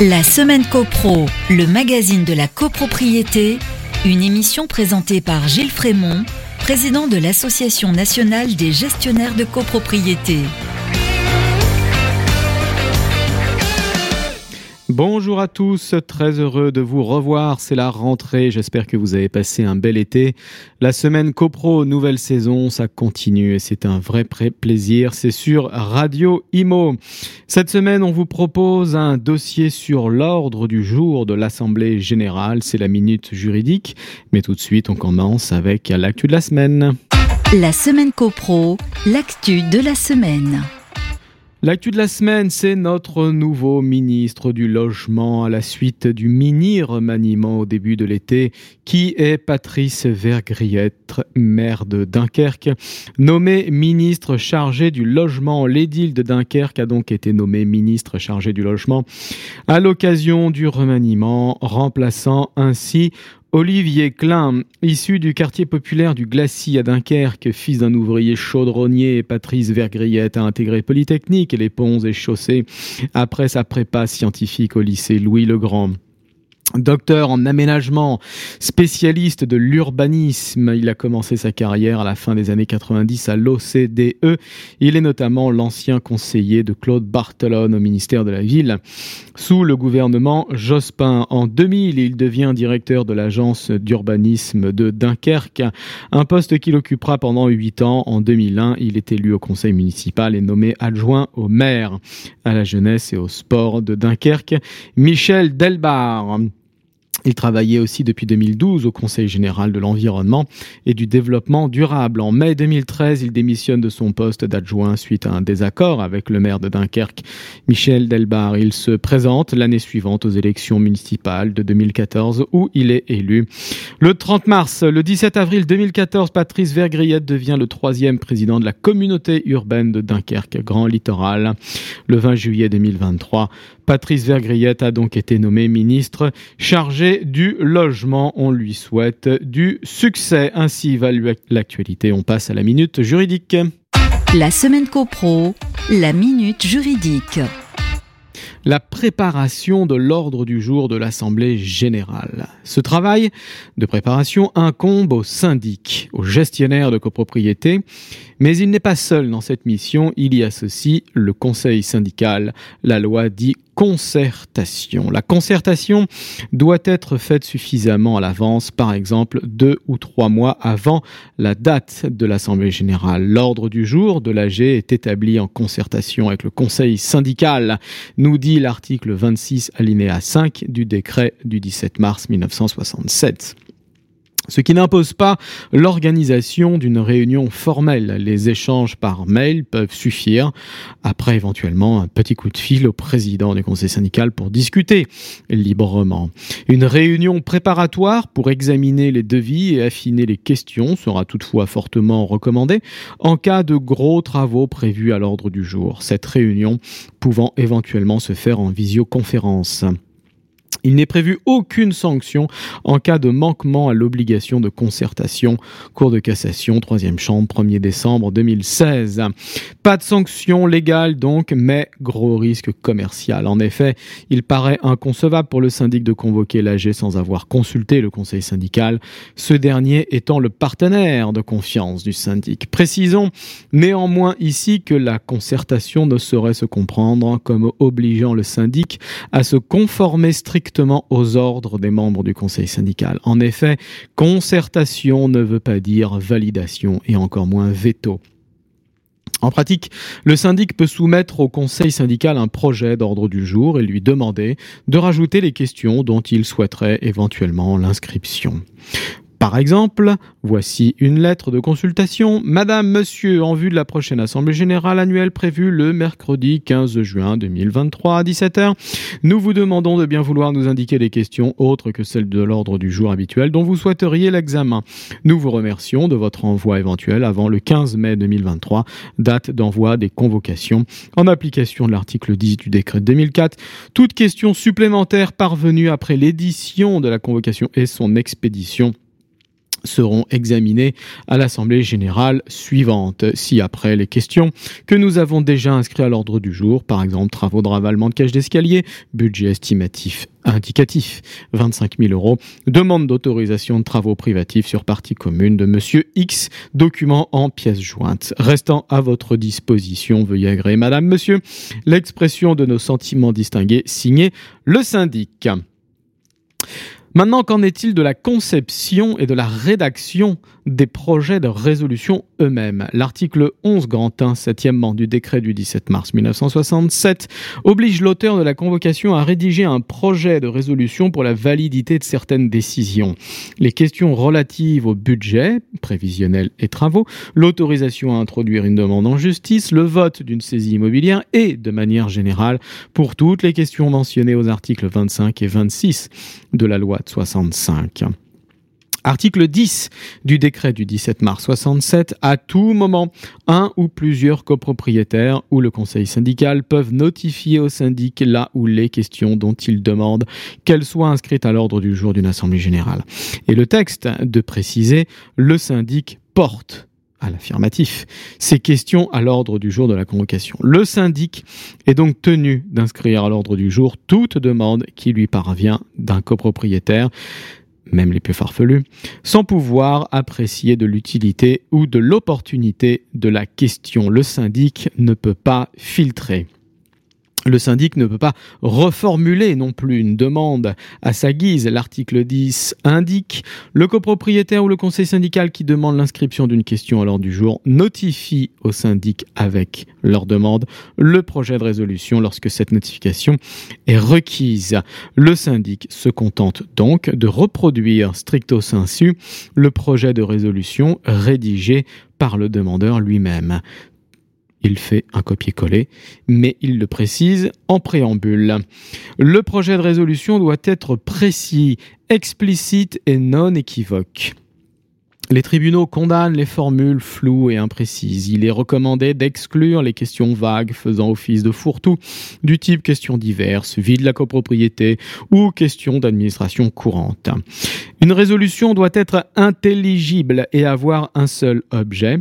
La semaine CoPro, le magazine de la copropriété, une émission présentée par Gilles Frémont, président de l'Association nationale des gestionnaires de copropriété. Bonjour à tous, très heureux de vous revoir, c'est la rentrée, j'espère que vous avez passé un bel été. La semaine CoPro, nouvelle saison, ça continue et c'est un vrai plaisir, c'est sur Radio Imo. Cette semaine, on vous propose un dossier sur l'ordre du jour de l'Assemblée générale, c'est la minute juridique, mais tout de suite on commence avec l'actu de la semaine. La semaine CoPro, l'actu de la semaine. L'actu de la semaine, c'est notre nouveau ministre du Logement à la suite du mini-remaniement au début de l'été, qui est Patrice Vergriette, maire de Dunkerque. Nommé ministre chargé du logement, l'édile de Dunkerque a donc été nommé ministre chargé du logement à l'occasion du remaniement, remplaçant ainsi Olivier Klein, issu du quartier populaire du Glacis à Dunkerque, fils d'un ouvrier chaudronnier, Patrice Vergriette a intégré Polytechnique et les ponts et chaussées après sa prépa scientifique au lycée Louis le Grand. Docteur en aménagement, spécialiste de l'urbanisme, il a commencé sa carrière à la fin des années 90 à l'OCDE. Il est notamment l'ancien conseiller de Claude Barthelone au ministère de la Ville. Sous le gouvernement Jospin, en 2000, il devient directeur de l'agence d'urbanisme de Dunkerque, un poste qu'il occupera pendant huit ans. En 2001, il est élu au conseil municipal et nommé adjoint au maire à la jeunesse et au sport de Dunkerque. Michel Delbar il travaillait aussi depuis 2012 au Conseil général de l'environnement et du développement durable. En mai 2013, il démissionne de son poste d'adjoint suite à un désaccord avec le maire de Dunkerque, Michel Delbar. Il se présente l'année suivante aux élections municipales de 2014 où il est élu. Le 30 mars, le 17 avril 2014, Patrice Vergriette devient le troisième président de la communauté urbaine de Dunkerque, Grand Littoral. Le 20 juillet 2023, Patrice Vergriette a donc été nommé ministre chargé du logement. On lui souhaite du succès. Ainsi va l'actualité. On passe à la minute juridique. La semaine copro, la minute juridique la préparation de l'ordre du jour de l'Assemblée générale. Ce travail de préparation incombe aux syndics, aux gestionnaires de copropriété, mais il n'est pas seul dans cette mission, il y associe le conseil syndical. La loi dit concertation. La concertation doit être faite suffisamment à l'avance, par exemple deux ou trois mois avant la date de l'Assemblée générale. L'ordre du jour de l'AG est établi en concertation avec le conseil syndical, nous l'article 26 alinéa 5 du décret du 17 mars 1967 ce qui n'impose pas l'organisation d'une réunion formelle. Les échanges par mail peuvent suffire, après éventuellement un petit coup de fil au président du conseil syndical pour discuter librement. Une réunion préparatoire pour examiner les devis et affiner les questions sera toutefois fortement recommandée en cas de gros travaux prévus à l'ordre du jour, cette réunion pouvant éventuellement se faire en visioconférence. Il n'est prévu aucune sanction en cas de manquement à l'obligation de concertation. Cour de cassation, troisième chambre, 1er décembre 2016. Pas de sanction légale donc, mais gros risque commercial. En effet, il paraît inconcevable pour le syndic de convoquer l'AG sans avoir consulté le conseil syndical, ce dernier étant le partenaire de confiance du syndic. Précisons néanmoins ici que la concertation ne saurait se comprendre comme obligeant le syndic à se conformer strictement aux ordres des membres du conseil syndical. En effet, concertation ne veut pas dire validation et encore moins veto. En pratique, le syndic peut soumettre au conseil syndical un projet d'ordre du jour et lui demander de rajouter les questions dont il souhaiterait éventuellement l'inscription. Par exemple, voici une lettre de consultation. Madame, Monsieur, en vue de la prochaine Assemblée générale annuelle prévue le mercredi 15 juin 2023 à 17h, nous vous demandons de bien vouloir nous indiquer des questions autres que celles de l'ordre du jour habituel dont vous souhaiteriez l'examen. Nous vous remercions de votre envoi éventuel avant le 15 mai 2023, date d'envoi des convocations en application de l'article 10 du décret 2004. Toute question supplémentaire parvenue après l'édition de la convocation et son expédition seront examinés à l'Assemblée générale suivante. Si après les questions que nous avons déjà inscrites à l'ordre du jour, par exemple travaux de ravalement de cage d'escalier, budget estimatif indicatif 25 000 euros, demande d'autorisation de travaux privatifs sur partie commune de Monsieur X, document en pièces jointes. Restant à votre disposition, veuillez agréer Madame, Monsieur, l'expression de nos sentiments distingués, signé le syndic. Maintenant, qu'en est-il de la conception et de la rédaction des projets de résolution eux-mêmes? L'article 11 grand 1 septièmement du décret du 17 mars 1967 oblige l'auteur de la convocation à rédiger un projet de résolution pour la validité de certaines décisions. Les questions relatives au budget, prévisionnel et travaux, l'autorisation à introduire une demande en justice, le vote d'une saisie immobilière et, de manière générale, pour toutes les questions mentionnées aux articles 25 et 26 de la loi 65. Article 10 du décret du 17 mars 67, à tout moment, un ou plusieurs copropriétaires ou le conseil syndical peuvent notifier au syndic là ou les questions dont ils demandent qu'elles soient inscrites à l'ordre du jour d'une assemblée générale. Et le texte de préciser, le syndic porte à l'affirmatif, ces questions à l'ordre du jour de la convocation. Le syndic est donc tenu d'inscrire à l'ordre du jour toute demande qui lui parvient d'un copropriétaire, même les plus farfelus, sans pouvoir apprécier de l'utilité ou de l'opportunité de la question. Le syndic ne peut pas filtrer. Le syndic ne peut pas reformuler non plus une demande à sa guise. L'article 10 indique le copropriétaire ou le conseil syndical qui demande l'inscription d'une question à l'ordre du jour notifie au syndic avec leur demande le projet de résolution lorsque cette notification est requise. Le syndic se contente donc de reproduire stricto sensu le projet de résolution rédigé par le demandeur lui-même il fait un copier-coller, mais il le précise en préambule. Le projet de résolution doit être précis, explicite et non équivoque. Les tribunaux condamnent les formules floues et imprécises. Il est recommandé d'exclure les questions vagues faisant office de fourre-tout, du type questions diverses, vie de la copropriété ou questions d'administration courante. Une résolution doit être intelligible et avoir un seul objet.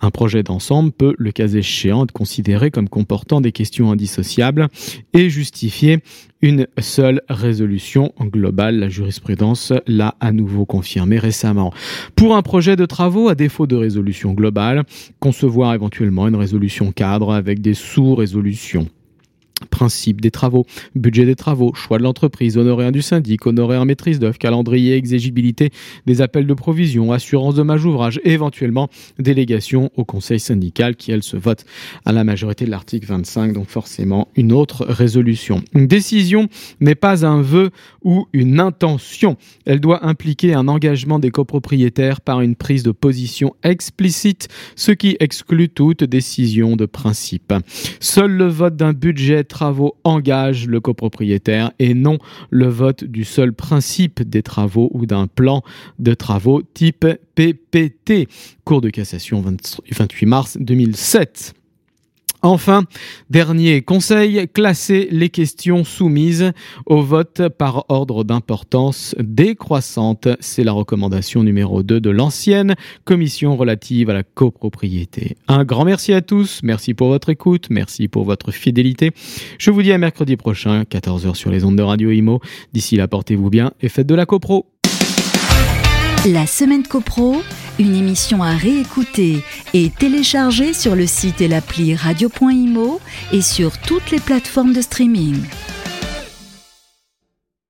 Un projet d'ensemble peut, le cas échéant, être considéré comme comportant des questions indissociables et justifier une seule résolution globale. La jurisprudence l'a à nouveau confirmé récemment. Pour un projet de travaux, à défaut de résolution globale, concevoir éventuellement une résolution cadre avec des sous-résolutions. Principe des travaux, budget des travaux, choix de l'entreprise, honoraire du syndic, honoraire maîtrise d'œuvre, calendrier, exigibilité des appels de provision, assurance de mage ouvrage éventuellement délégation au conseil syndical qui, elle, se vote à la majorité de l'article 25, donc forcément une autre résolution. Une décision n'est pas un vœu ou une intention. Elle doit impliquer un engagement des copropriétaires par une prise de position explicite, ce qui exclut toute décision de principe. Seul le vote d'un budget travaux engage le copropriétaire et non le vote du seul principe des travaux ou d'un plan de travaux type PPT. Cour de cassation 28 mars 2007. Enfin, dernier conseil, classer les questions soumises au vote par ordre d'importance décroissante. C'est la recommandation numéro 2 de l'ancienne commission relative à la copropriété. Un grand merci à tous, merci pour votre écoute, merci pour votre fidélité. Je vous dis à mercredi prochain, 14h sur les ondes de Radio Imo. D'ici là, portez-vous bien et faites de la copro. La semaine copro une émission à réécouter et télécharger sur le site et l'appli radio.imo et sur toutes les plateformes de streaming.